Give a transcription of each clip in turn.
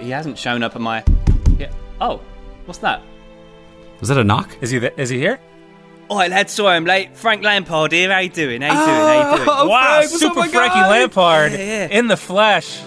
he hasn't shown up at my. Yeah. Oh, what's that? Was that a knock? Is he th- is he here? Oh, lad, sorry I'm late. Frank Lampard here. How you doing? How you doing? How you doing? Oh, wow, Frank, Super my Frankie guy? Lampard Yeah, yeah. in the flesh.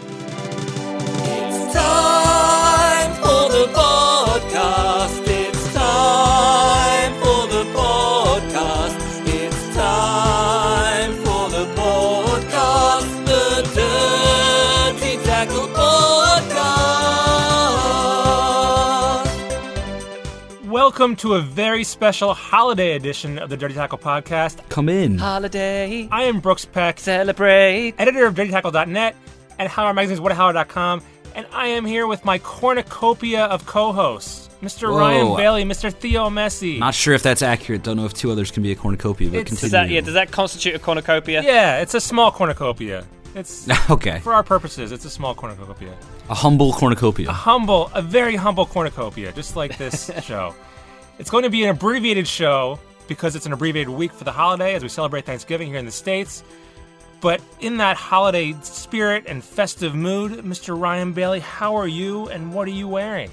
Welcome to a very special holiday edition of the Dirty Tackle podcast. Come in. Holiday. I am Brooks Peck, Celebrate. editor of DirtyTackle.net and Howler Magazine's WhatAHowler.com, and I am here with my cornucopia of co-hosts, Mr. Whoa. Ryan Bailey, Mr. Theo Messi. Not sure if that's accurate. Don't know if two others can be a cornucopia, but It's- continue. Does that, yeah, does that constitute a cornucopia? yeah, it's a small cornucopia. It's okay. for our purposes, it's a small cornucopia. A humble cornucopia. A humble, a very humble cornucopia, just like this show. It's going to be an abbreviated show because it's an abbreviated week for the holiday as we celebrate Thanksgiving here in the States. But in that holiday spirit and festive mood, Mr. Ryan Bailey, how are you and what are you wearing?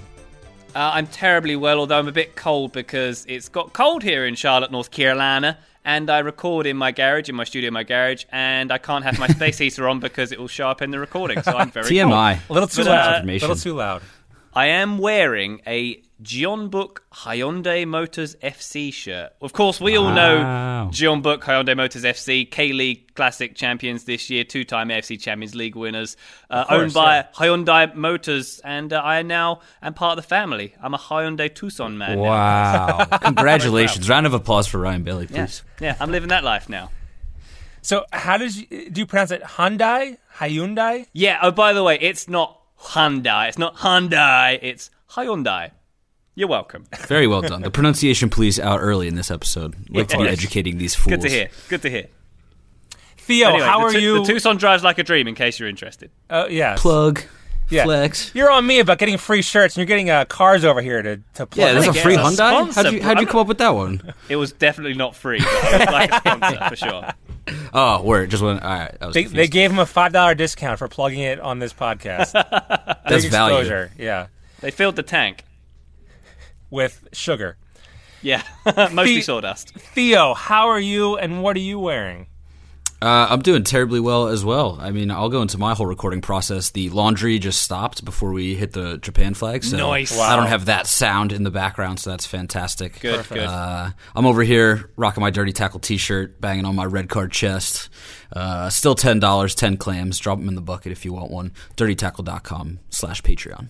Uh, I'm terribly well, although I'm a bit cold because it's got cold here in Charlotte, North Carolina. And I record in my garage, in my studio, in my garage, and I can't have my space heater on because it will show up in the recording. So I'm very cold. TMI. A little too But, uh, loud. A little too loud. I am wearing a Jeonbuk Hyundai Motors FC shirt. Of course, we all Wow. know Jeonbuk Hyundai Motors FC, K League Classic champions this year, two time AFC Champions League winners, uh, course, owned by yeah. Hyundai Motors, and uh, I now am part of the family. I'm a Hyundai Tucson man. now. Wow. Congratulations. Round of applause for Ryan Bailey, Yeah. please. yeah, I'm living that life now. So, how does you, do you pronounce it? Hyundai? Hyundai? Yeah. Oh, by the way, it's not Hyundai. It's not Hyundai. It's Hyundai. You're welcome. Very well done. The pronunciation, please, out early in this episode. Like to be educating these fools. Good to hear. Good to hear. Theo, Anyway, how are Tu- you? The Tucson drives like a dream. In case you're interested. uh, yeah. Plug. Yeah. Flex. You're on me about getting free shirts, and you're getting uh, cars over here to to plug. Yeah, that's a free a Hyundai. sponsor, How'd you, how'd you come up with that one? It was definitely not free. But it was like a sponsor for sure. Oh, word. Just one. All right. Was They, they gave him a five dollar discount for plugging it on this podcast. That's Big value. exposure, yeah, They filled the tank. With sugar. Yeah, mostly Fe- sawdust. Theo, how are you, and what are you wearing? Uh, I'm doing terribly well as well. I mean, I'll go into my whole recording process. The laundry just stopped before we hit the Japan flag, so Nice. I don't have that sound in the background, so that's fantastic. Good, Perfect. good. Uh, I'm over here rocking my dirty tackle T-shirt, banging on my red card chest. Uh, still ten dollars, ten clams. Drop them in the bucket if you want one. DirtyTackle.com/slash Patreon.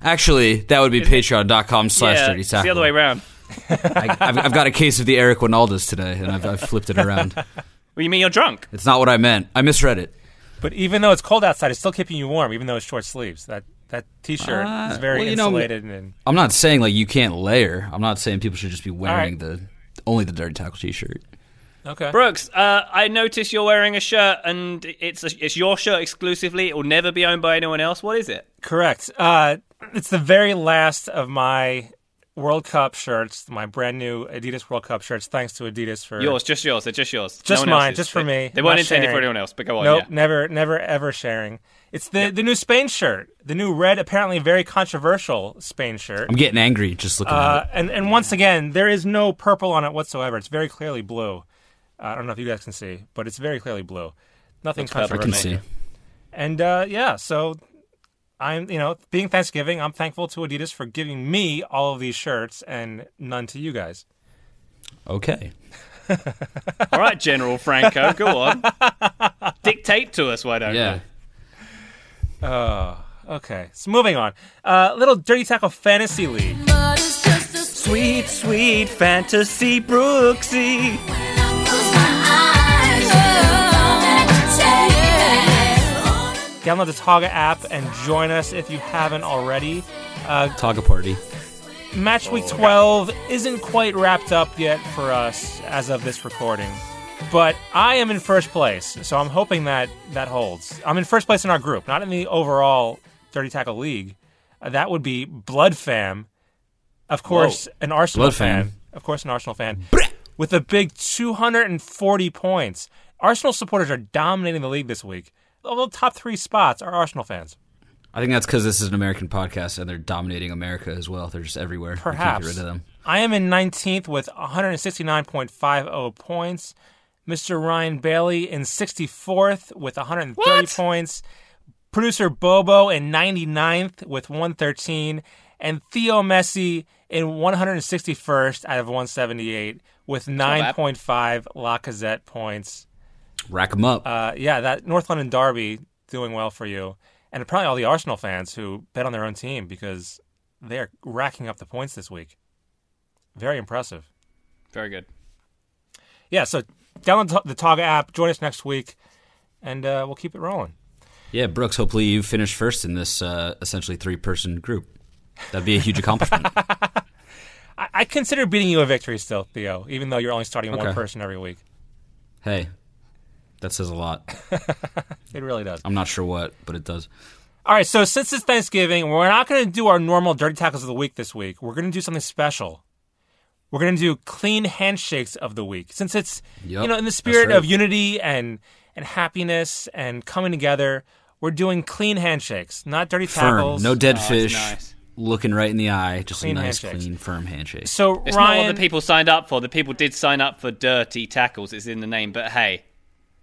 Actually, that would be Patreon.com slash yeah, Dirty it's Tackle. the other way around. I, I've, I've got a case of the Eric Wynaldas today, and I've, I've flipped it around. Well, you mean you're drunk? It's not what I meant. I misread it. But even though it's cold outside, it's still keeping you warm, even though it's short sleeves. That that T-shirt Uh, is very well, you know, insulated and I'm not saying like you can't layer. I'm not saying people should just be wearing right. the only the dirty tackle t-shirt. Okay. Brooks, uh, I notice you're wearing a shirt, and it's a, it's your shirt exclusively. It will never be owned by anyone else. What is it? Correct. Uh, it's the very last of my World Cup shirts, my brand new Adidas World Cup shirts. Thanks to Adidas for Yours, just yours. They're just yours. Just No mine, just for me. They weren't Not intended for anyone else. But go on. Nope, yeah. never, never, ever sharing. It's the the new Spain shirt, the new red, apparently very controversial Spain shirt. I'm getting angry just looking Uh, at it. and and once again, there is no purple on it whatsoever. It's very clearly blue. Uh, I don't know if you guys can see, but it's very clearly blue. Nothing Looks purple I can see. And uh, yeah, so I'm, you know, being Thanksgiving, I'm thankful to Adidas for giving me all of these shirts and none to you guys. Okay. All right, General Franco, go on. Dictate to us, why don't Yeah. you? Okay, so moving on. Uh, little Dirty Tackle Fantasy League. Sweet, sweet fantasy Brooksy. Download the Togga app and join us if you haven't already. Taga party. Match week 12 isn't quite wrapped up yet for us as of this recording, but I am in first place, so I'm hoping that that holds. I'm in first place in our group, not in the overall Dirty Tackle League. Uh, that would be Blood Fam, of course, an Arsenal Blood fan, Fam. of course, an Arsenal fan, with a big 240 points. Arsenal supporters are dominating the league this week. All the top three spots are Arsenal fans. I think that's because this is an American podcast and they're dominating America as well. They're just everywhere. Perhaps. get rid of them. I am in 19th with 169.50 points. Mr. Ryan Bailey in 64th with 130 What? points. Producer Bobo in 99th with 113. And Theo Messi in 161st out of 178 with bad. 9.5 Lacazette points. Rack them up. Uh, yeah, that North London Derby doing well for you. And probably all the Arsenal fans who bet on their own team because they're racking up the points this week. Very impressive. Very good. Yeah, so download the Togga app. Join us next week, and uh, we'll keep it rolling. yeah, Brooks. Hopefully you finish first in this uh, essentially three-person group. That'd be a huge accomplishment. I, I consider beating you a victory still, Theo, even though you're only starting one person every week. hey, that says a lot. It really does. I'm not sure what, but it does. All right, so since it's Thanksgiving, we're not going to do our normal Dirty Tackles of the Week this week. We're going to do something special. We're going to do clean handshakes of the week. Since it's, Yep, you know, in the spirit right. of unity and, and happiness and coming together, we're doing clean handshakes, not dirty Firm, tackles. no dead Oh, fish. nice. Looking right in the eye, just Clean a nice, handshakes. clean, firm handshake. So, It's Ryan, not what the people signed up for. The people did sign up for dirty tackles. It's in the name. But hey,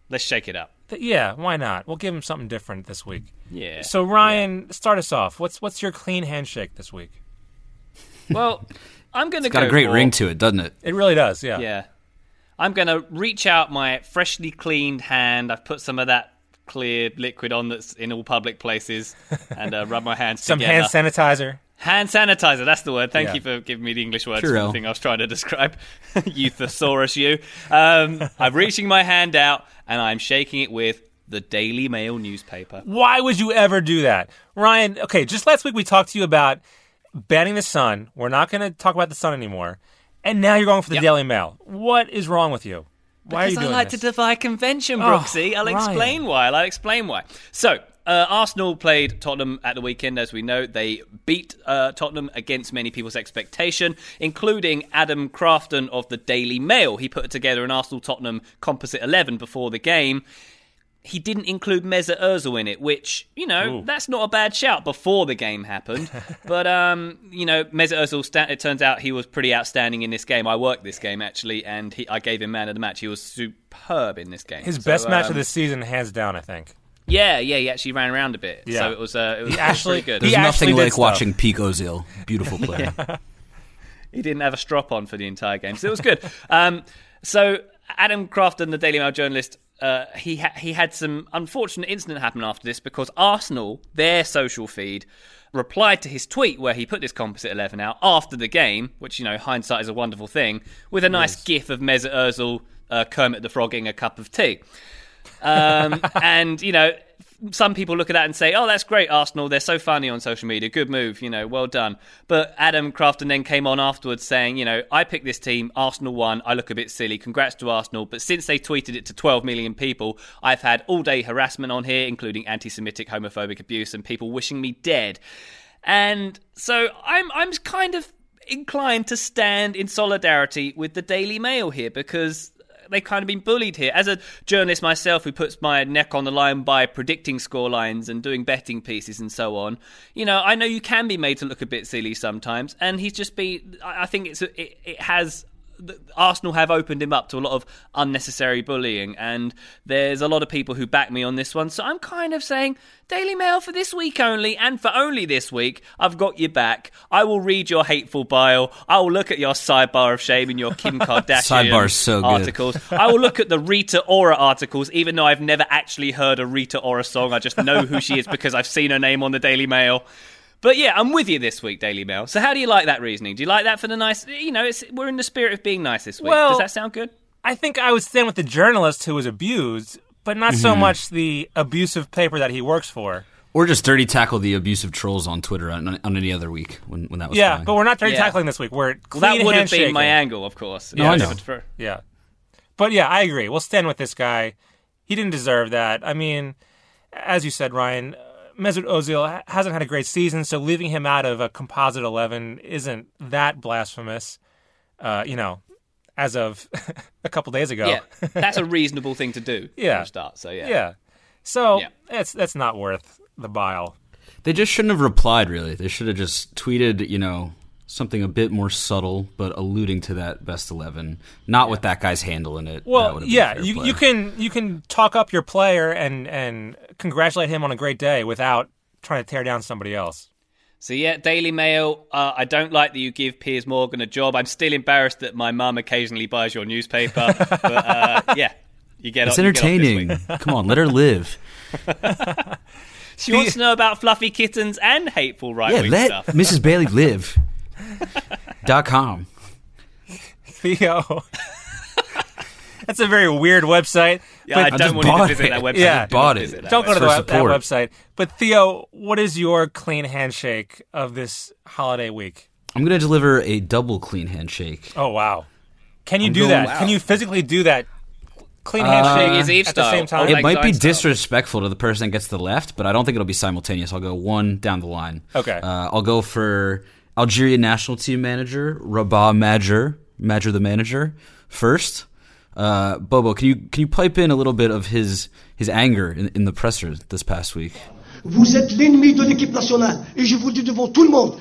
let's shake it up. th- yeah, why not? We'll give him something different this week. Yeah. So Ryan, start us off. What's what's your clean handshake this week? well, I'm going to it's got a great ring to it, doesn't it? It really does, yeah. Yeah. I'm going to reach out my freshly cleaned hand. I've put some of that clear liquid on that's in all public places and uh, rub my hands Some together. hand sanitizer. Hand sanitizer, that's the word. Thank Yeah. you for giving me the English words Purell. for the thing I was trying to describe. you thesaurus, you. Um, I'm reaching my hand out and I'm shaking it with the Daily Mail newspaper. Why would you ever do that? Ryan, okay, just last week we talked to you about banning the sun. We're not going to talk about the sun anymore. And now you're going for the Yep. Daily Mail. What is wrong with you? Why are you Because doing I like this? to defy convention, Oh, I'll Ryan. explain why. I'll explain why. So, uh, Arsenal played Tottenham at the weekend, as we know. They beat uh, Tottenham against many people's expectation, including Adam Crafton of the Daily Mail. He put together an Arsenal Tottenham composite 11 before the game. He didn't include Mesut Ozil in it, which you know Ooh. that's not a bad shout before the game happened. but um, you know, Mesut Ozil. Sta- it turns out he was pretty outstanding in this game. I worked this game actually, and he, I gave him man of the match. He was superb in this game. His So, best match um, of the season, hands down, I think. Yeah, yeah, he actually ran around a bit. Yeah. So it was, uh, it was, He it was actually- pretty good. There's He nothing like watching Peak Ozil. Beautiful player. He didn't have a strop on for the entire game, so it was good. um, so Adam Crafton, the Daily Mail journalist, uh, he ha- he had some unfortunate incident happen after this because Arsenal, their social feed, replied to his tweet where he put this composite eleven out after the game, which you know hindsight is a wonderful thing, with a nice gif of Mesut Ozil, uh, Kermit the Frog, getting a cup of tea. Um, and you know, some people look at that and say, "Oh, that's great, Arsenal. They're so funny on social media. Good move. You know, well done." But Adam Crafton then came on afterwards saying, "You know, I picked this team. Arsenal won. I look a bit silly. Congrats to Arsenal. But since they tweeted it to 12 million people, I've had all day harassment on here, including anti-Semitic, homophobic abuse, and people wishing me dead." And so I'm I'm kind of inclined to stand in solidarity with the Daily Mail here because they've kind of been bullied here. As a journalist myself who puts my neck on the line by predicting score lines and doing betting pieces and so on, you know, I know you can be made to look a bit silly sometimes. And he's just been, I I think it's it, it has. Arsenal have opened him up to a lot of unnecessary bullying, and there's a lot of people who back me on this one. So I'm kind of saying Daily Mail for this week only, and for only this week, I've got your back. I will read your hateful bio. I will look at your sidebar of shame and your Kim Kardashian so good. articles. I will look at the Rita Ora articles, even though I've never actually heard a Rita Ora song. I just know who she is because I've seen her name on the Daily Mail. But yeah, I'm with you this week, Daily Mail. So how do you like that reasoning? Do you like that for the nice? You know, it's, we're in the spirit of being nice this week. Well- Does that sound good? I think I would stand with the journalist who was abused, but not so Mm-hmm. much the abusive paper that he works for. or just dirty tackle the abusive trolls on Twitter on, on any other week when, when that was Yeah, flying. but we're not dirty Yeah. tackling this week. We're Well, that would have been my angle, of course. No, I know. for- Yeah. But yeah, I agree. We'll stand with this guy. He didn't deserve that. I mean, as you said, Ryan, Mesut Ozil hasn't had a great season, so leaving him out of a composite 11 isn't that blasphemous. Uh, you know, as of a couple days ago. Yeah, that's a reasonable thing to do. Yeah. Start. So yeah. Yeah. So Yeah. that's that's not worth the bile. They just shouldn't have replied. Really, they should have just tweeted. You know, something a bit more subtle, but alluding to that best eleven, not with that guy's handle in it. Well, would yeah, you, play. you can you can talk up your player and and congratulate him on a great day without trying to tear down somebody else. So yeah, Daily Mail. Uh, I don't like that you give Piers Morgan a job. I'm still embarrassed that my mum occasionally buys your newspaper. but uh, yeah, you get. It's off- you get off this entertaining. week. Come on, let her live. She wants to know about fluffy kittens and hateful right Yeah, wing let stuff. Mrs. Bailey live. dot com. Theo. That's a very weird website. Yeah, I don't just want you to bought visit it. that website. Yeah. Do not Bought it. visit that don't go to the web, that website. But Theo, what is your clean handshake of this holiday week? I'm gonna deliver a double clean handshake. Oh wow! Can you I'm do going- that? wow. Can you physically do that? Clean Uh, handshake New Year's Eve at the same style. time. Like It might be style. disrespectful to the person that gets to the left, but I don't think it'll be simultaneous. I'll go one down the line. Okay. Uh, I'll go for Algeria national team manager Rabah Madjer, Madjer the manager first. Uh, Bobo, can you can you pipe in a little bit of his his anger in, in the presser this past week? Vous êtes l'ennemi de l'équipe nationale. Et je vous dis devant tout le monde.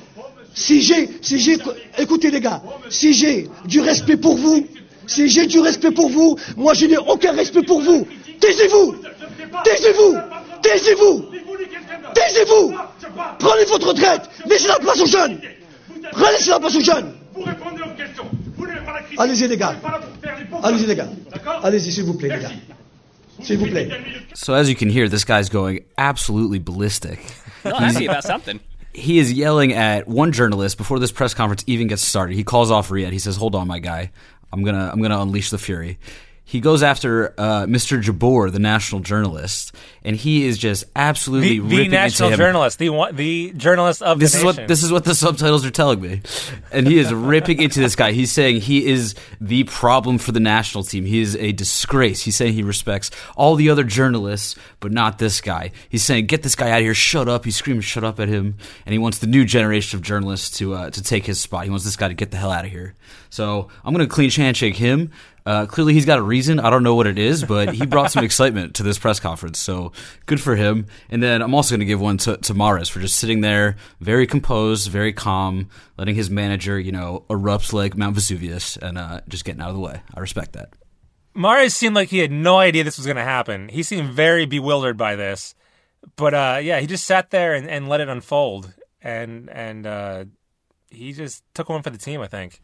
Si j'ai, si j'ai, écoutez les gars, si j'ai du respect pour vous, si j'ai du respect pour vous, moi je n'ai aucun respect pour vous. Taisez-vous Taisez-vous Taisez-vous Taisez-vous Prenez votre retraite Laissez la place aux jeunes Laissez la place aux jeunes Vous répondez aux questions. Vous n'avez pas la critique. Allez-y les gars Vous n'êtes pas là pour faire les bons Allez-y les gars Allez-y s'il vous plaît les gars S'il vous plaît So as you can hear, this guy's going absolutely ballistic. Not happy about something. he is yelling at one journalist before this press conference even gets started. He calls off Riyadh. He says, "Hold on, my guy. I'm gonna I'm gonna unleash the fury." He goes after uh, Mr. Jabor, the national journalist, and he is just absolutely the, the ripping national into him. journalist, the one, the journalist of This the is nation. what this is what the subtitles are telling me, and he is ripping into this guy. He's saying he is the problem for the national team. He is a disgrace. He's saying he respects all the other journalists, but not this guy. He's saying get this guy out of here. Shut up. He's screaming shut up at him, and he wants the new generation of journalists to uh, to take his spot. He wants this guy to get the hell out of here. So I'm gonna clean handshake him. Uh, clearly, he's got a reason. I don't know what it is, but he brought some excitement to this press conference. So good for him. And then I'm also going to give one to, to for just sitting there, very composed, very calm, letting his manager, you know, erupt like Mount Vesuvius and uh, just getting out of the way. I respect that. Mares seemed like he had no idea this was going to happen. He seemed very bewildered by this, but uh, yeah, he just sat there and, and let it unfold, and and uh, he just took one for the team. I think.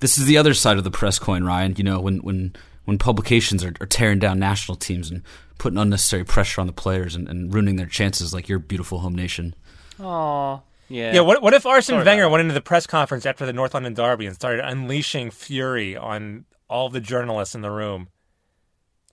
This is the other side of the press coin, Ryan. You know, when when when publications are, are tearing down national teams and putting unnecessary pressure on the players and, and ruining their chances, like your beautiful home nation. Aw. Yeah. Yeah, what what if Arsene Sorry Wenger went into the press conference after the North London derby and started unleashing fury on all the journalists in the room,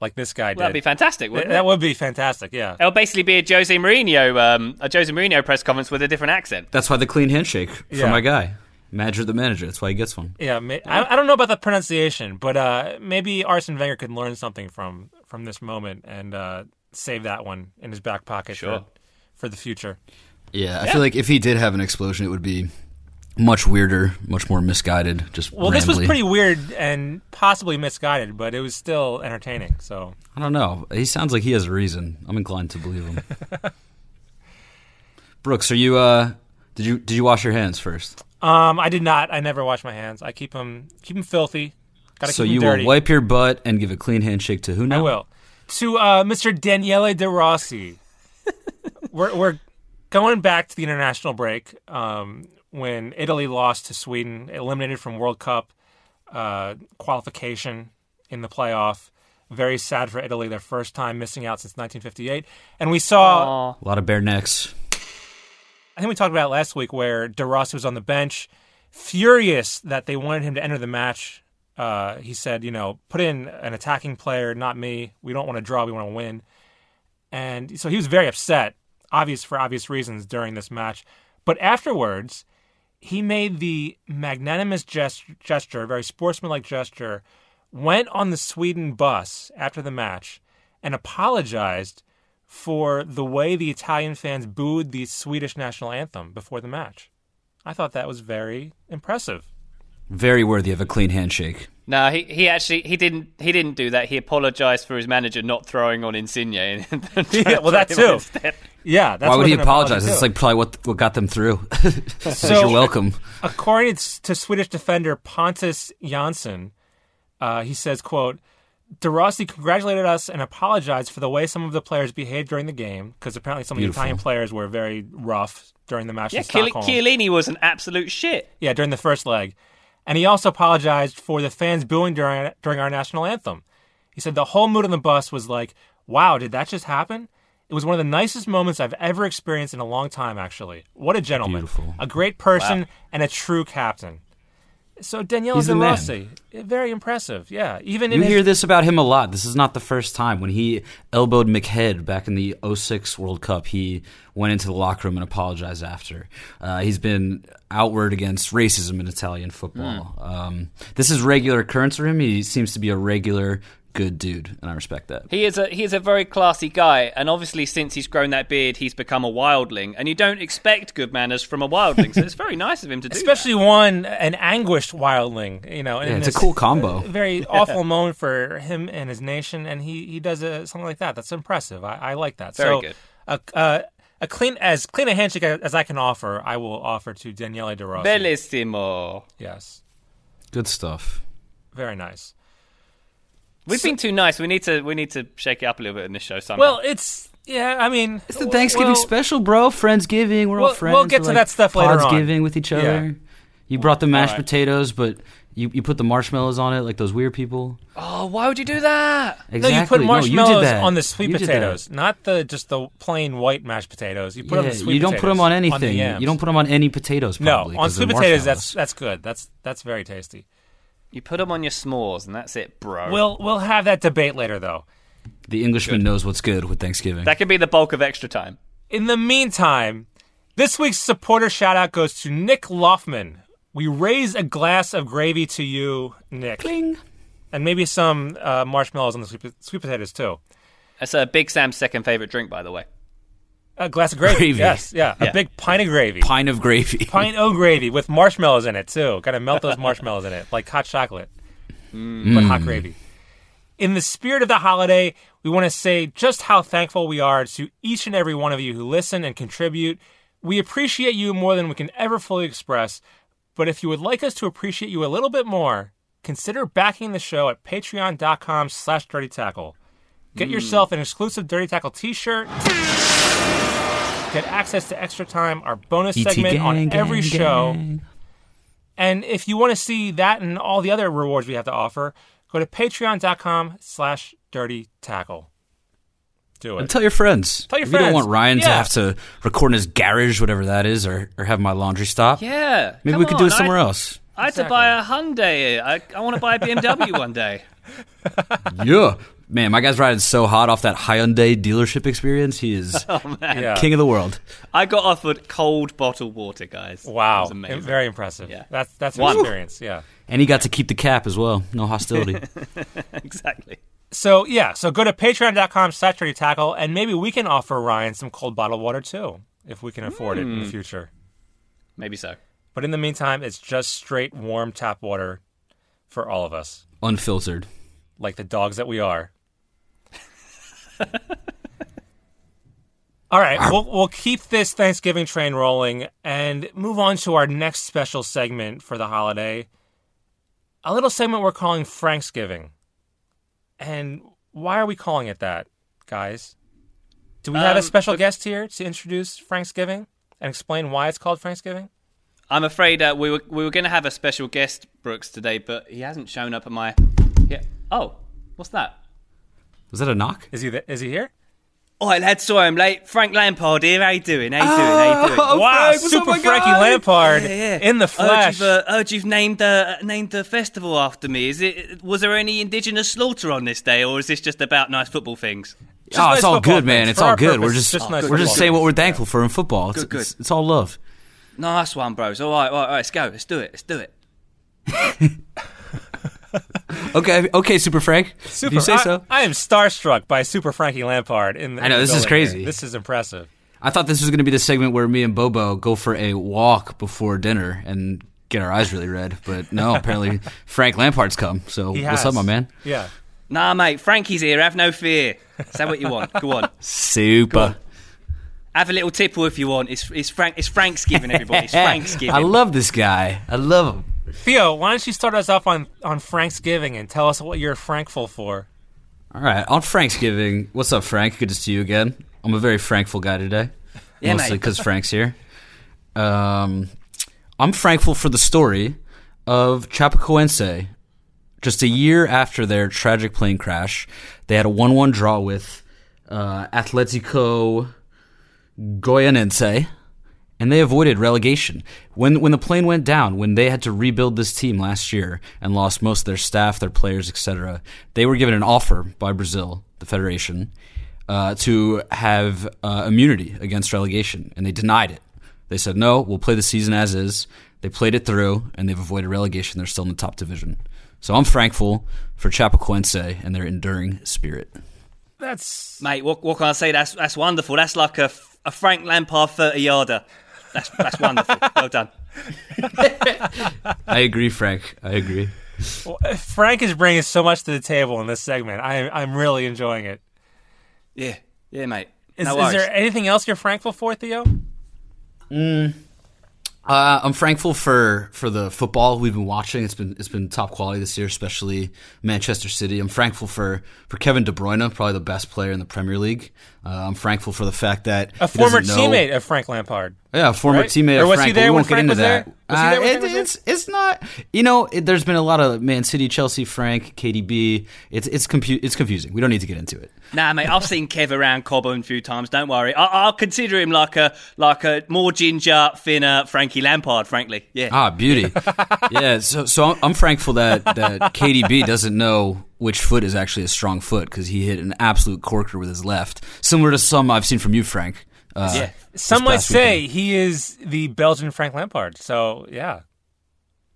like this guy did. That'd be fantastic, Th- wouldn't that it? would be fantastic. Yeah. It'll basically be a Jose Mourinho, um, a Jose Mourinho press conference with a different accent. That's why the clean handshake for Yeah. my guy, manager the manager. That's why he gets one. Yeah, ma- I, I don't know about the pronunciation, but uh, maybe Arsene Wenger could learn something from from this moment and uh, save that one in his back pocket Sure. for, for the future. Yeah, I feel like if he did have an explosion, it would be much weirder, much more misguided. Just Well, this was pretty weird and possibly misguided, but it was still entertaining. So I don't know. He sounds like he has a reason. I'm inclined to believe him. Brooks, are you? uh Did you did you wash your hands first? um, I did not. I never wash my hands. I keep them keep them filthy. Got to So keep 'em you dirty. will wipe your butt and give a clean handshake to who now? I will. To uh, Mr. Daniele De Rossi. we're, we're going back to the international break um, when Italy lost to Sweden, eliminated from World Cup uh, qualification in the playoff. Very sad for Italy, their first time missing out since 1958. And we saw, Aw. A lot of bare necks. I think we talked about it last week, where De Rossi was on the bench, furious that they wanted him to enter the match. Uh, he said, you know, put in an attacking player, not me. We don't want to draw, we want to win. And so he was very upset, obvious for obvious reasons during this match. But afterwards, he made the magnanimous gest- gesture, a very sportsmanlike gesture, went on the Sweden bus after the match and apologized for the way the Italian fans booed the Swedish national anthem before the match. I thought that was very impressive. Very worthy of a clean handshake. No, he, he actually he didn't he didn't do that. He apologized for his manager not throwing on Insigne. Yeah, well, that throw too. Yeah, that's Why would he apologize? It's like probably what what got them through. so, So- you're welcome. According to Swedish defender Pontus Jansson, uh, he says, "quote De Rossi congratulated us and apologized for the way some of the players behaved during the game because apparently some Beautiful. of the Italian players were very rough during the match Yeah, in Chiell- Chiellini was an absolute shit. Yeah, during the first leg. And he also apologized for the fans booing during during our national anthem. He said the whole mood on the bus was like, "Wow, did that just happen?" It was one of the nicest moments I've ever experienced in a long time. Actually, what a gentleman, Beautiful. a great person, and a true captain. So Daniele He's De. Rossi, very impressive. Yeah, even You his, hear this about him a lot. This is not the first time. When he elbowed McHead back in the 06 World Cup, he went into the locker room and apologized after. Uh, he's been outward against racism in Italian football. Um, this is regular occurrence for him. He seems to be a regular good dude, and I respect that. He is a he is a very classy guy, and obviously since he's grown that beard, he's become a wildling. And you don't expect good manners from a wildling, so it's very nice of him to do. especially one an anguished wildling. You know, Yeah, in it's a cool combo. very awful moment for him and his nation, and he he does a, something like that. That's impressive. I, I like that. Very so, good. A, a, a clean as clean a handshake as I can offer, I will offer to Daniele De Rossi. Bellissimo. Yes, Good stuff. very nice. We've been too nice. We need to we need to shake it up a little bit in this show. Somehow. Well, it's yeah. I mean, It's the Thanksgiving special, bro. Friendsgiving. We're all We'll- friends. we'll get We're to like that stuff later on. Podsgiving with each other. Yeah. You brought the mashed All right. potatoes, but you, you put the marshmallows on it like those weird people. oh, why would you do that? Exactly. No, you put you did marshmallows on the sweet You potatoes, not the just the plain white mashed potatoes. You put them Yeah, on the sweet you don't put them on anything. the yams. you don't put them on any potatoes. no Probably, on 'cause they're sweet potatoes. That's that's good. That's that's very tasty. You put them on your s'mores, and that's it, bro. We'll we'll have that debate later, though. the Englishman knows what's good with Thanksgiving. that could be the bulk of extra time. In the meantime, this week's supporter shout out goes to Nick Loffman. We raise a glass of gravy to you, Nick. And maybe some uh, marshmallows on the sweet, sweet potatoes, too. That's uh, Big Sam's second favorite drink, by the way. A glass of gravy. Gravy. Yes, yeah. Yeah. A big pint of gravy. Pint of gravy. Pint of gravy with marshmallows in it, too. Gotta melt those marshmallows in it, like hot chocolate, mm. but hot gravy. In the spirit of the holiday, we want to say just how thankful we are to each and every one of you who listen and contribute. We appreciate you more than we can ever fully express. But if you would like us to appreciate you a little bit more, consider backing the show at patreon.com slash dirty tackle. Get hmm. yourself an exclusive Dirty Tackle t-shirt. Get access to extra time, our bonus ET segment on gang, every gang, show. gang. And if you want to see that and all the other rewards we have to offer, go to patreon.com slash dirty tackle. Do it. And it. tell your friends. Tell your if you don't want Ryan to have to record in his garage, whatever that is, or, or have my laundry stop. Yeah. Maybe come we could do it somewhere I, else. I had to buy a Hyundai. I, I want to buy a BMW one day. Yeah. Man, my guy's riding so hot off that Hyundai dealership experience. He is Yeah. king of the world. I got offered cold bottled water, guys. It Wow. was amazing. Very impressive. Yeah. That's that's an One. experience. Yeah. And he got to keep the cap as well. No hostility. exactly. So yeah, so go to patreon.com slash tackle and maybe we can offer Ryan some cold bottled water too, if we can afford it in Hmm. the future. Maybe so. But in the meantime, it's just straight warm tap water for all of us, Unfiltered. like the dogs that we are. All right, we'll, we'll keep this Thanksgiving train rolling and move on to our next special segment for the holiday. A little segment we're calling Franksgiving. And why are we calling it that, guys? Do we have a Um, special guest here to introduce Franksgiving and explain why it's called Franksgiving? I'm afraid uh, we were we were going to have a special guest, Brooks, today, but he hasn't shown up at my. Yeah. Oh, what's that? Was that a knock? Is he th- is he here? Oh, lad, sorry I'm late. Frank Lampard here. How you doing? How you doing? How you doing? Oh, wow, Frank, Super my Frankie guy? Lampard Yeah, yeah. in the Heard flesh. you've, uh, heard you've named uh, named the festival after me. Is it? Was there any indigenous slaughter on this day, or is this just about nice football things? Just oh, nice it's all good, man. It's all good. purpose, we're just, just nice we're just saying what we're thankful for in football. It's, Good, good. It's, it's all love. Nice one, bros. All right, all right, all right. Let's go. Let's do it. Let's do it. Okay, okay, Super Frank. Super, you say I, so. I am starstruck by Super Frankie Lampard. In the, I know, in the this is crazy. here. This is impressive. I thought this was going to be the segment where me and Bobo go for a walk before dinner and get our eyes really red. But no, apparently Frank Lampard's come. So He what's has. up, my man? Yeah. Nah, mate, Frankie's here. Have no fear. Say what you want. Go on. Super. Have a little tipple if you want. It's it's Frank. It's Frank's giving everybody. It's Frank's giving. I love this guy. I love him. Theo, why don't you start us off on on Franksgiving and tell us what you're frankful for? All right, on Thanksgiving. What's up, Frank? Good to see you again. I'm a very frankful guy today, Yeah, mostly because Frank's here. Um, I'm thankful for the story of Chapecoense. Just a year after their tragic plane crash, they had a 1-1 draw with uh, Atletico Goianense, and they avoided relegation. When when the plane went down, when they had to rebuild this team last year and lost most of their staff, their players, etc., they were given an offer by Brazil, the federation, uh, to have uh, immunity against relegation, and they denied it. They said no, we'll play the season as is. They played it through, and they've avoided relegation. They're still in the top division. So I'm thankful for Chapecoense and their enduring spirit. That's Mate, what, what can I say? That's that's wonderful. That's like a, a Frank Lampard 30 yarder. That's that's wonderful. Well done. I agree, Frank. I agree. Frank is bringing so much to the table in this segment. I, I'm really enjoying it. Yeah, yeah, mate. Is, no is there anything else you're thankful for, Theo? Uh, I'm thankful for, for the football we've been watching. It's been it's been top quality this year, especially Manchester City. I'm thankful for, for Kevin De Bruyne, probably the best player in the Premier League. Uh, I'm thankful for the fact that A former know- teammate of Frank Lampard. Yeah, a former right? teammate Or of was he Frank. there we won't get Frank into was that. there? Was he there Uh, when it- Frank there? it's it's not. You know, it, there's been a lot of Man City, Chelsea, Frank, KDB. It's it's confu- it's confusing. We don't need to get into it. Nah, mate, I've seen Kev around Cobham a few times. Don't worry. I, I'll consider him like a like a more ginger, thinner Frankie Lampard. Frankly, yeah. Ah, beauty. yeah. So so I'm, I'm thankful that that KDB doesn't know which foot is actually a strong foot because he hit an absolute corker with his left, similar to some I've seen from you, Frank. Uh, Yeah. Some might say weekend. he is the Belgian Frank Lampard. So yeah,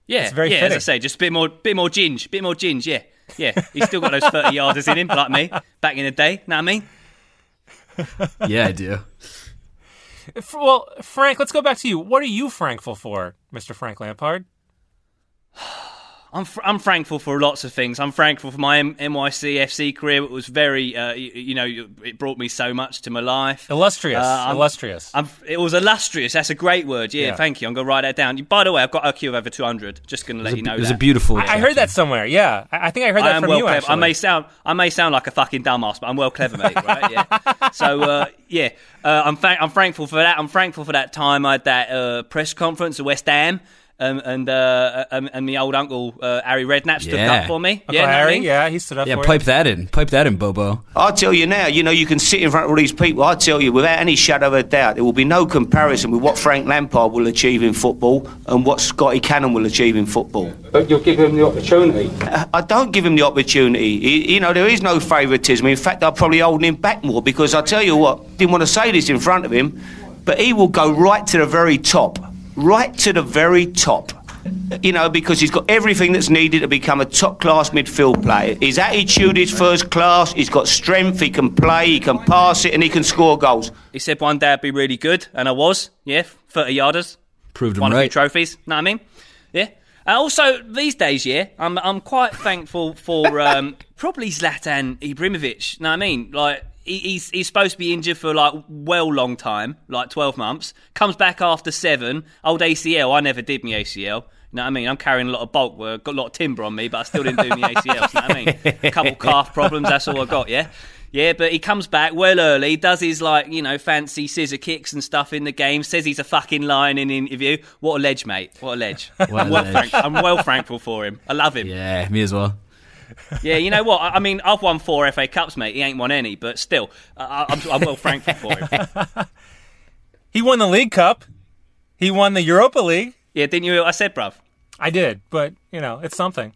yeah, it's very yeah. fitting. As I say, just a bit more, bit more ginge, bit more ginge. Yeah, yeah. He's still got those thirty yarders in him, like me back in the day. Know what I mean? Yeah, I do. F- well, Frank, let's go back to you. What are you thankful for, Mr. Frank Lampard? I'm fr- I'm thankful for lots of things. I'm thankful for my M- NYC FC career. It was very, uh, you, you know, it brought me so much to my life. Illustrious, Uh, I'm- illustrious. I'm, it was illustrious. That's a great word. Yeah, Yeah. thank you. I'm gonna write that down. By the way, I've got a queue of over 200. Just gonna let you know. It was that. a beautiful. I, I heard that somewhere. Yeah, I, I think I heard I that am from well you. clever. Actually, I may sound I may sound like a fucking dumbass, but I'm well clever, mate. Right? Yeah. so uh, yeah, uh, I'm thank- I'm thankful for that. I'm thankful for that time I had that uh, press conference at West Ham. Um, and uh, um, and my old uncle uh, Harry Redknapp stood Yeah. up for me. Uncle yeah, know what I Harry. mean? Yeah, he stood up. Yeah, for pipe you. that in. Pipe that in, Bobo. I tell you now, you know, you can sit in front of all these people. I tell you, without any shadow of a doubt, there will be no comparison with what Frank Lampard will achieve in football and what Scotty Canham will achieve in football. But you'll give him the opportunity. I don't give him the opportunity. He- You know, there is no favouritism. In fact, I'm probably holding him back more because I tell you what, didn't want to say this in front of him, but he will go right to the very top, right to the very top. You know, because he's got everything that's needed to become a top class midfield player. His attitude is first class, he's got strength, he can play, he can pass it, and he can score goals. He said one day I'd be really good, and I was. Yeah, 30 yarders. Proved him won a few right. trophies. Know what I mean? Yeah. And also these days, yeah, I'm I'm quite thankful for um, probably Zlatan Ibrahimovic. Know what I mean? Like he, he's he's supposed to be injured for like well long time, like 12 months. Comes back after seven. Old ACL. I never did my ACL. You know what I mean? I'm carrying a lot of bulk, I've got a lot of timber on me, but I still didn't do my ACL. You know what I mean? A couple calf problems. That's all I got. Yeah. Yeah, but he comes back well early, does his like you know fancy scissor kicks and stuff in the game. Says he's a fucking lion in an interview. What a ledge, mate! What a ledge! What a I'm, well ledge. I'm well thankful for him. I love him. Yeah, me as well. You know what? I I mean, I've won four FA Cups, mate. He ain't won any, but still, I- I'm, I'm well thankful for him. He won the League Cup. He won the Europa League. Yeah, didn't you? hear what I said, bruv. I did, but you know, it's something.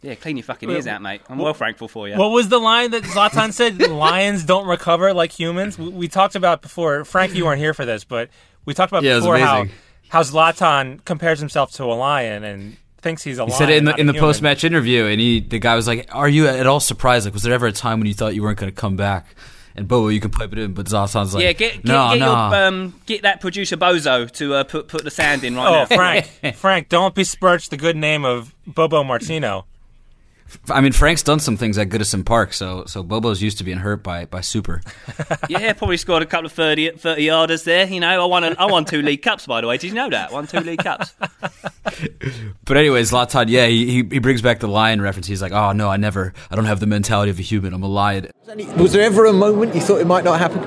Yeah, clean your fucking ears out, mate. I'm well thankful for you. What was the line that Zlatan said? Lions don't recover like humans. We, we talked about before. Frank, you weren't here for this, but we talked about Yeah, before how how Zlatan compares himself to a lion and thinks he's a He said it in the in the post match interview, and he the guy was like, "Are you at all surprised? Like, was there ever a time when you thought you weren't going to come back?" and Bobo, you can pipe it in. But Zlatan's like, yeah, get get, no, get, no. your, um, get that producer Bozo to uh, put put the sand in right Oh, now. Frank, Frank, don't besmirch the good name of Bobo Martino. I mean, Frank's done some things at Goodison Park, so so Bobo's used to being hurt by by Super. Yeah, probably scored a couple of 30, 30 yarders there. You know, I won a, I won two league cups by the way. Did you know that? Won two league cups. But anyways, Zlatan, yeah, he, he he brings back the lion reference. He's like, oh no, I never, I don't have the mentality of a human. I'm a lion. Was there ever a moment you thought it might not happen?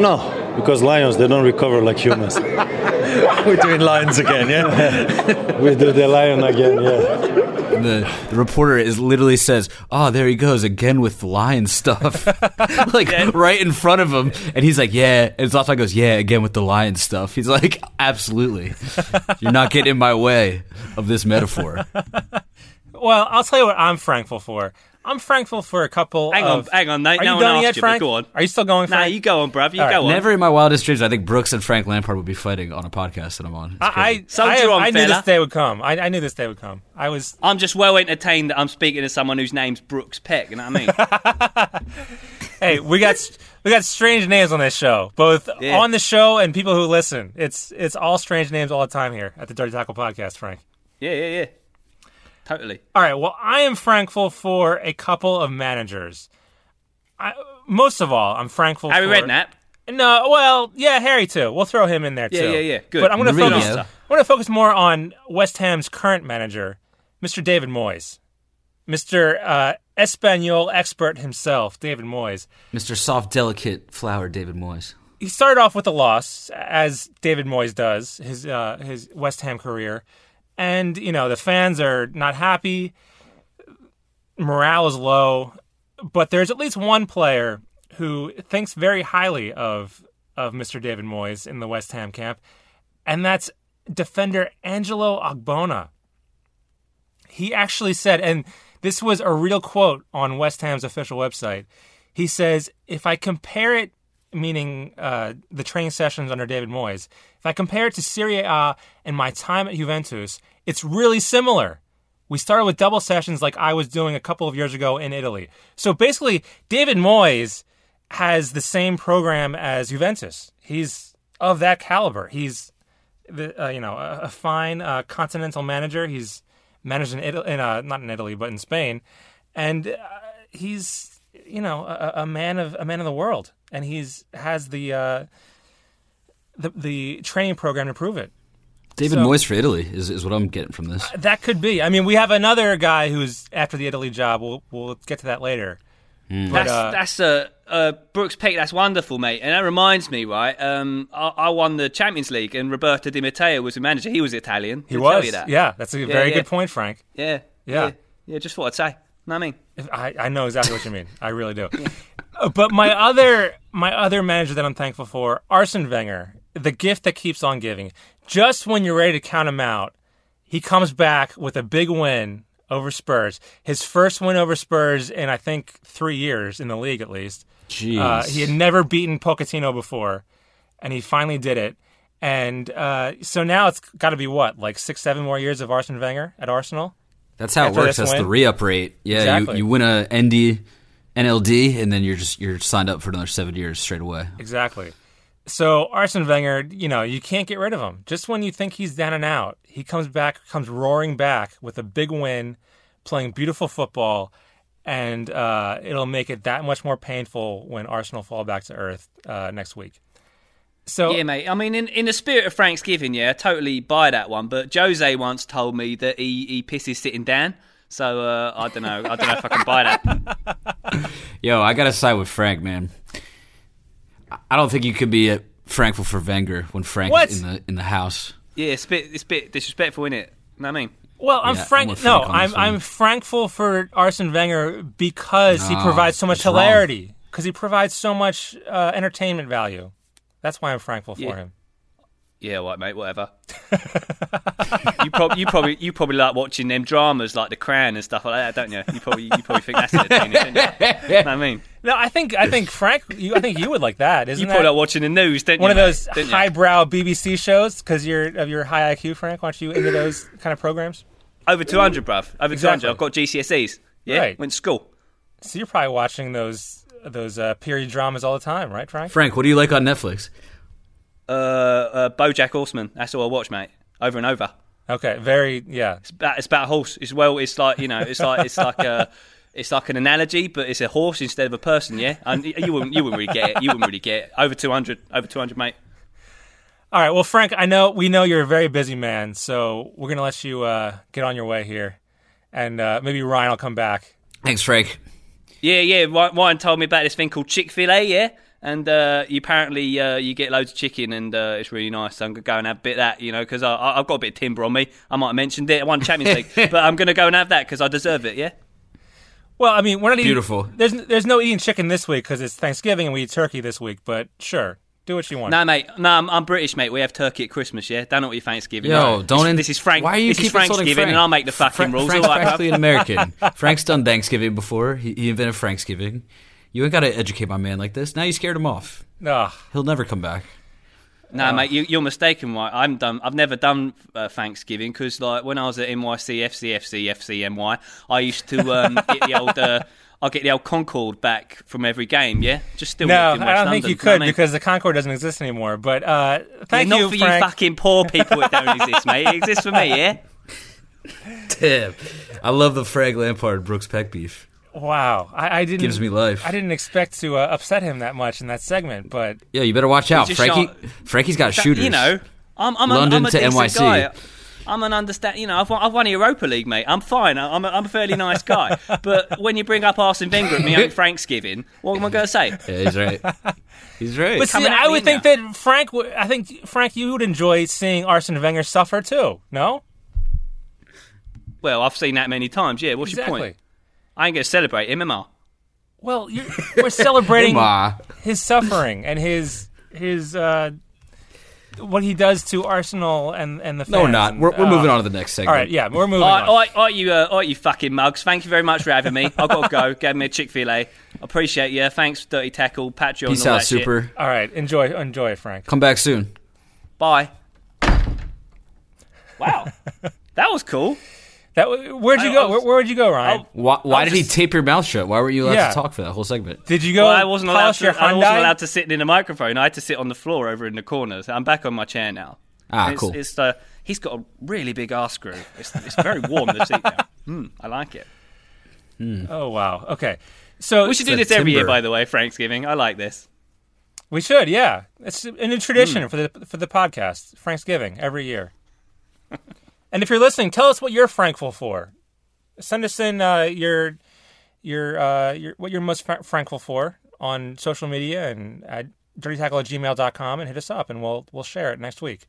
No, because lions they don't recover like humans. We're doing lions again, yeah? we do the lion again, yeah. And the, the reporter is literally says, "Oh, there he goes again with the lion stuff," like right in front of him, and he's like, "Yeah," and Zlatan goes, "Yeah, again with the lion stuff." He's like, "Absolutely, you're not getting in my way of this metaphor." Well, I'll tell you what I'm thankful for. I'm thankful for a couple. Hang on, of- hang on. No, Are no you one done asked yet, you, Frank? go on. Are you still going, Nah, Frank? you go on, bruv. You All right, go on. Never in my wildest dreams, I think Brooks and Frank Lampard would be fighting on a podcast that I'm on. It's I, crazy. I, Soldier I, on, I knew this day would come. I, I knew this day would come. I was. I'm just well entertained that I'm speaking to someone whose name's Brooks Peck. You know what I mean? Hey, we got we got strange names on this show, both Yeah. on the show and people who listen. It's it's all strange names all the time here at the Dirty Tackle Podcast, Frank. yeah, yeah, yeah. Totally. All right. Well, I am thankful for a couple of managers. I, most of all, I'm thankful for. Harry for Redknapp. No, well, yeah, Harry too. We'll throw him in there Yeah, too. yeah, yeah. Yeah. Good. But I'm going to focus. I'm going to focus more on West Ham's current manager, Mr. David Moyes, Mr. Uh, Espanol expert himself, David Moyes. Mr. Soft, delicate flower, David Moyes. He started off with a loss, as David Moyes does his uh, his West Ham career, and you know the fans are not happy. Morale is low, but there's at least one player who thinks very highly of of Mr. David Moyes in the West Ham camp, and that's defender Angelo Ogbonna. He actually said, and this was a real quote on West Ham's official website. He says, "If I compare it, meaning uh, the training sessions under David Moyes, if I compare it to Serie A and my time at Juventus, it's really similar." We started with double sessions like I was doing a couple of years ago in Italy. So basically, David Moyes has the same program as Juventus. He's of that caliber. He's uh, you know a, a fine uh, continental manager. He's managed in Italy, in, uh, not in Italy, but in Spain, and uh, he's you know a, a man of a man of the world, and he's has the uh, the the training program to prove it. David So- Moyes for Italy is, is what I'm getting from this. That could be. I mean, we have another guy who's after the Italy job. We'll we'll get to that later. But, That's uh, that's uh, uh, Brooks Peck. That's wonderful, mate. And that reminds me, right? Um, I, I won the Champions League, and Roberto Di Matteo was the manager. He was Italian. he Did tell was. you that? Yeah, that's a very yeah. good point, Frank. yeah, Yeah. yeah, yeah. Just thought I'd say. Know what I mean, If- I, I know exactly what you mean. I really do. Uh, But my other my other manager that I'm thankful for, Arsene Wenger, the gift that keeps on giving. Just when you're ready to count him out, he comes back with a big win over Spurs. His first win over Spurs in I think three years in the league at least. Jeez. Uh, he had never beaten Pochettino before, and he finally did it. And uh, so now it's got to be what, like six, seven more years of Arsene Wenger at Arsenal. That's how it works. That's the re-up rate. Yeah, Exactly. you, you win a ND, NLD, and then you're just you're signed up for another seven years straight away. Exactly. So Arsene Wenger, you know, you can't get rid of him. Just when you think he's down and out, he comes back, comes roaring back with a big win, playing beautiful football, and uh, it'll make it that much more painful when Arsenal fall back to earth uh, next week. So yeah, mate. I mean, in, in the spirit of Frank's giving, yeah, I totally buy that one. But Jose once told me that he, he pisses sitting down. So uh, I don't know. I don't know if I can buy that. Yo, I gotta side with Frank, man. I- I don't think you could be at Frankful for Wenger when Frank What? is in the in the house. Yeah, it's a bit, it's a bit disrespectful, isn't it? Know what I mean? Well, I'm Yeah, I'm frank. no, I'm this one. I'm thankful for Arsene Wenger because he provides so much hilarity. Because he provides so much uh, entertainment value. That's why I'm thankful for him. Yeah, right, mate. Whatever. you probably, you probably, you probably like watching them dramas like The Crown and stuff like that, don't you? You probably, you probably think that's entertaining, don't you? know what I mean? No, I think I think Frank. You, I think you would like that, isn't it? You that probably like watching the news, don't one you? of those Don't highbrow BBC shows because you're of your high IQ, Frank? Aren't you into those kind of programs? over two hundred, bruv. Over two Exactly. hundred. I've got GCSEs. Yeah, Right. went to school. So you're probably watching those those uh, period dramas all the time, right, Frank? Frank, what do you like on Netflix? Uh, uh, BoJack Horseman. That's all I watch, mate. Over and over. Okay, very yeah. It's about, it's about a horse. as well. It's like you know. It's like it's like a. It's like an analogy, but it's a horse instead of a person. Yeah, and you wouldn't you wouldn't really get it. You wouldn't really get it. Over two hundred. Over two hundred, mate. All right, well, Frank, I know we know you're a very busy man, so we're gonna let you uh, get on your way here, and uh, maybe Ryan will come back. Thanks, Frank. Yeah, yeah. Ryan Ryan told me about this thing called Chick Fil A. Yeah, and uh, you apparently uh, you get loads of chicken, and uh, it's really nice. So I'm gonna go and have a bit of that, you know, because I've got a bit of timber on me. I might have mentioned it. I won Champions League, but I'm gonna go and have that because I deserve it. Yeah. Well, I mean, we're not eating. Beautiful. There's there's no eating chicken this week because it's Thanksgiving and we eat turkey this week. But sure, do what you want. No, mate. No, I'm, I'm British, mate. We have turkey at Christmas. Yeah, don't know what your Thanksgiving. Yo, no. don't. This, in- this is Frank. Why are you this keep is Frank's insulting giving, Frank? and I'll make the fucking Fra- rules. Frank's all right, bruv? practically an American. Frank's done Thanksgiving before. He, he invented Thanksgiving. You ain't got to educate my man like this. Now you scared him off. Ugh. He'll never come back. No, mate, you, you're mistaken. Right, I'm done. I've never done uh, Thanksgiving because, like, when I was at NYC, FCFC, FCNY, I used to um, get the old. Uh, I'll get the old Concorde back from every game. Yeah, just still. No, work in I don't think London, you know what I could mean? because the Concorde doesn't exist anymore. But uh, thank Yeah, you, not for Frank. you fucking poor people. It don't exist, mate. It exists for me. Yeah. Damn. I love the Frank Lampard Brooks Peck beef. Wow, I, I didn't Gives me life. I didn't expect to uh, upset him that much in that segment, but Yeah, you better watch out. Frankie shot- Frankie's got That- shooters. You know, I'm, I'm, a, London I'm a to decent NYC. guy. I'm an understand. You know, I've won, I've won a Europa League, mate. I'm fine. I'm a, I'm a fairly nice guy. but when you bring up Arsene Wenger at me own Thanksgiving, what am I going to say? Yeah, he's right. He's right. but see, coming I would think now. that Frank. would- I think Frank, you would enjoy seeing Arsene Wenger suffer too. No, Well, I've seen that many times. Yeah. What's exactly. your point? I ain't going to celebrate him, am I? Well, you're, we're celebrating his suffering and his his uh, what he does to Arsenal and and the fans. no, we're not. We're, we're uh, moving on to the next segment. All right, yeah, we're moving All right, on. all right, all right, you, uh, all right, you fucking mugs. Thank you very much for having me. I've got to go. Gave me a Chick Fil A. Appreciate you. Thanks, Dirty Tackle, Patreon, Peace and all out, that shit. Super. All right, enjoy enjoy it, Frank. Come back soon. Bye. Wow, that was cool. That where'd you I- go? I was- Where, where'd you go, Ryan? Oh, Why, why I was did he tape your mouth shut? Why were you allowed Yeah. to talk for that whole segment? Did you go? Well, I wasn't allowed to. your I wasn't allowed to sit in the microphone. I had to sit on the floor over in the corners. I'm back on my chair now. Ah, it's, cool. It's uh, he's got a really big ass screw. It's, it's very warm the seat now. Mm, I like it. Oh wow. Okay. So We should do a this every year, by the way. Thanksgiving. I like this. We should, yeah. It's a new tradition Hmm. for the for the podcast, Thanksgiving every year. and if you're listening, tell us what you're thankful for. Send us in uh, your your uh, your what you're most fra- thankful for on social media and at dirtytackle at gmail.com and hit us up and we'll we'll share it next week.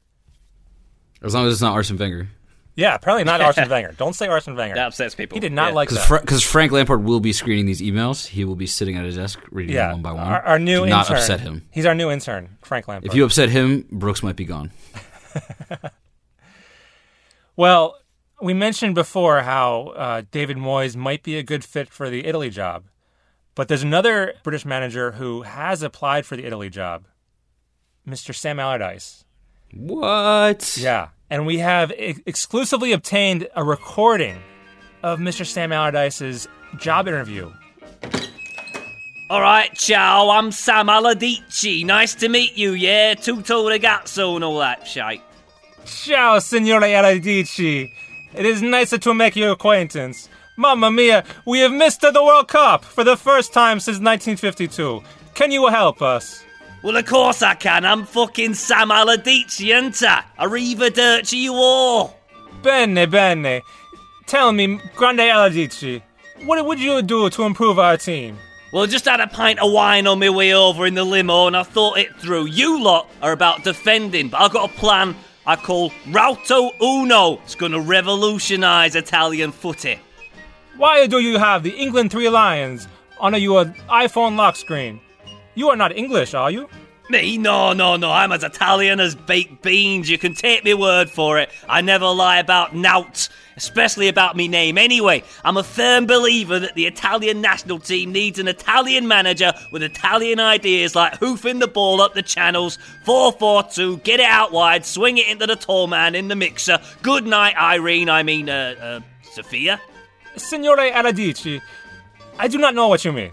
As long as it's not Arsene Wenger. Yeah, apparently not Arsene Wenger. Don't say Arsene Wenger. That upsets people. he did not Yeah. like Because that. Frank Lampard will be screening these emails. He will be sitting at his desk reading yeah, them one by one. Our, our new Do intern. not upset him. He's our new intern, Frank Lampard. If you upset him, Brooks might be gone. Well, we mentioned before how uh, David Moyes might be a good fit for the Italy job, but there's another British manager who has applied for the Italy job, Mr. Sam Allardyce. What? Yeah, and we have ex- exclusively obtained a recording of Mr. Sam Allardyce's job interview. All right, ciao. I'm Sam Allardyce. Nice to meet you. Yeah, tutto ragazzo and all that shite. Ciao, Signore Allardyce. It is nice to make your acquaintance. Mamma mia, we have missed the World Cup for the first time since 1952. Can you help us? Well, of course I can. I'm fucking Sam Allardyce, ain't I? Arrivederci, you all. Bene, bene. Tell me, Grande Allardyce, what would you do to improve our team? Well, just had a pint of wine on my way over in the limo and I thought it through. You lot are about defending, but I've got a plan I call Rauto Uno. It's going to revolutionise Italian footy. Why do you have the England Three Lions on your iPhone lock screen? You are not English, are you? Me? No, no, no. I'm as Italian as baked beans. You can take me word for it. I never lie about nout, especially about me name. Anyway, I'm a firm believer that the Italian national team needs an Italian manager with Italian ideas like hoofing the ball up the channels, 4-4-2, get it out wide, swing it into the tall man in the mixer. Good night, Irene. I mean, uh, uh, Sophia. Signore Allardyce, I do not know what you mean.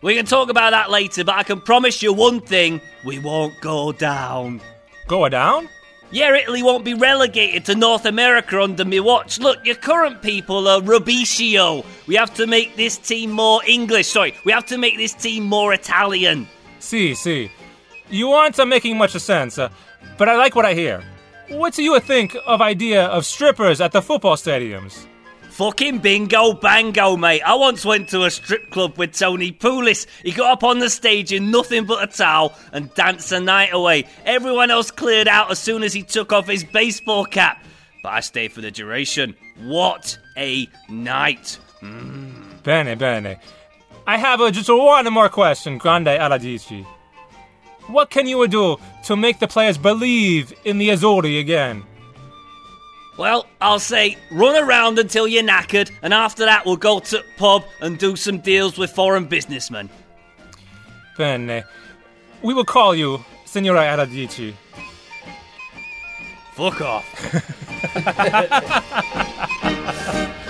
We can talk about that later, but I can promise you one thing we won't go down. Go down? Yeah, Italy won't be relegated to North America under me watch. Look, your current people are rubbicio. We have to make this team more English. Sorry, we have to make this team more Italian. See, see. You aren't uh, making much sense, uh, but I like what I hear. What do you think of idea of strippers at the football stadiums? Fucking bingo bango, mate. I once went to a strip club with Tony Pulis. He got up on the stage in nothing but a towel and danced the night away. Everyone else cleared out as soon as he took off his baseball cap. But I stayed for the duration. What a night. Bene, bene. I have uh, just one more question, Grande Aladici. What can you do to make the players believe in the Azzurri again? Well, I'll say run around until you're knackered, and after that, we'll go to pub and do some deals with foreign businessmen. Bene. Uh, we will call you, Signora Aladici. Fuck off.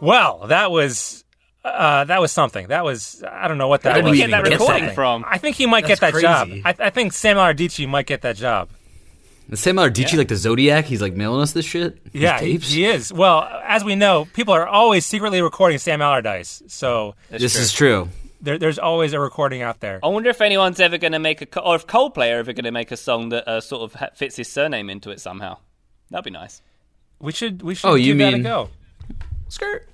Well, that was uh, that was something. That was I don't know what that Where did was. we get that recording from? I think he might get that That's job. crazy. I, I think Sam Ardici might get that job. The Sam Ardici, like the Zodiac, he's like mailing us this shit. Yeah, he, tapes? he is. Well, as we know, people are always secretly recording Sam Allardyce, so This is true. there, there's always a recording out there. I wonder if anyone's ever going to make a, co- or if Coldplay are ever going to make a song that uh, sort of fits his surname into it somehow. That'd be nice. We should we should Oh, give you that a mean- go. Skirt.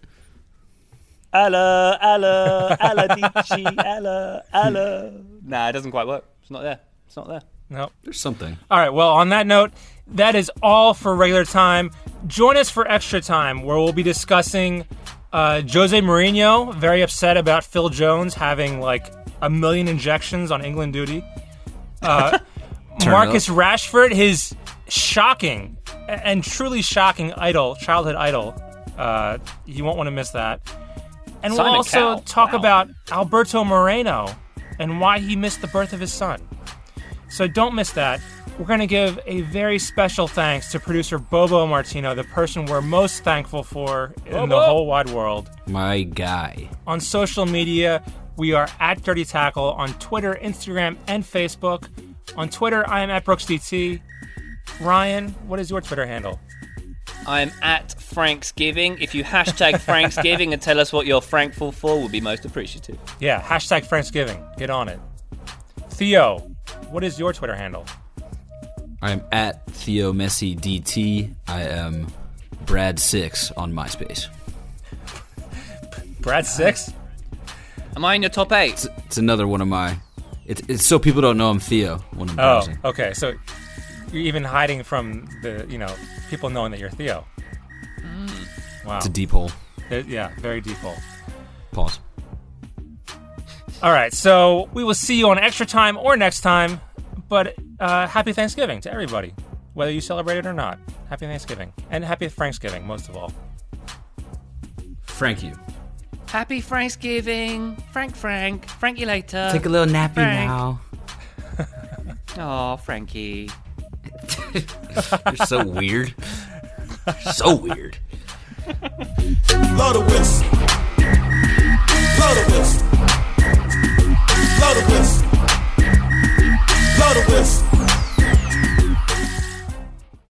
Alla, alla, alla dici, alla, alla. Nah, it doesn't quite work. It's not there. It's not there. No. There's something. All right. Well, on that note, that is all for regular time. Join us for extra time, where we'll be discussing uh, Jose Mourinho, very upset about Phil Jones having like a million injections on England duty. Uh, Marcus Rashford, his shocking and truly shocking idol, childhood idol. Uh, you won't want to miss that. And Simon we'll also Cowell. talk Wow. about Alberto Moreno and why he missed the birth of his son. So don't miss that. We're going to give a very special thanks to producer Bobo Martino, the person we're most thankful for in the whole wide world. My guy. On social media, we are at Dirty Tackle on Twitter, Instagram, and Facebook. On Twitter, I am at BrooksDT. Ryan, what is your Twitter handle? I'm at Franksgiving. If you hashtag Franksgiving and tell us what you're thankful for, we'll be most appreciative. Yeah, hashtag Thanksgiving. Get on it. Theo, what is your Twitter handle? I am at Theo Messi DT. I am Brad Six on MySpace. Brad Six? Am I in your top eight? It's, it's another one of my. It's, it's so people don't know I'm Theo when I'm Oh, browsing. okay. So you're even hiding from the, you know, people knowing that you're Theo. Wow. It's a deep hole. Uh, yeah, very deep hole. Pause. All right, so we will see you on extra time or next time. But uh, happy Thanksgiving to everybody, whether you celebrate it or not. Happy Thanksgiving and happy Thanksgiving most of all. Frank you. Happy Franksgiving. Frank, Frank. Frank you later. Take a little nappy Frank. now. Oh, Frankie. You're so weird. so weird. Blow the whistle. Blow the whistle. Blow the whistle. Blow the whistle.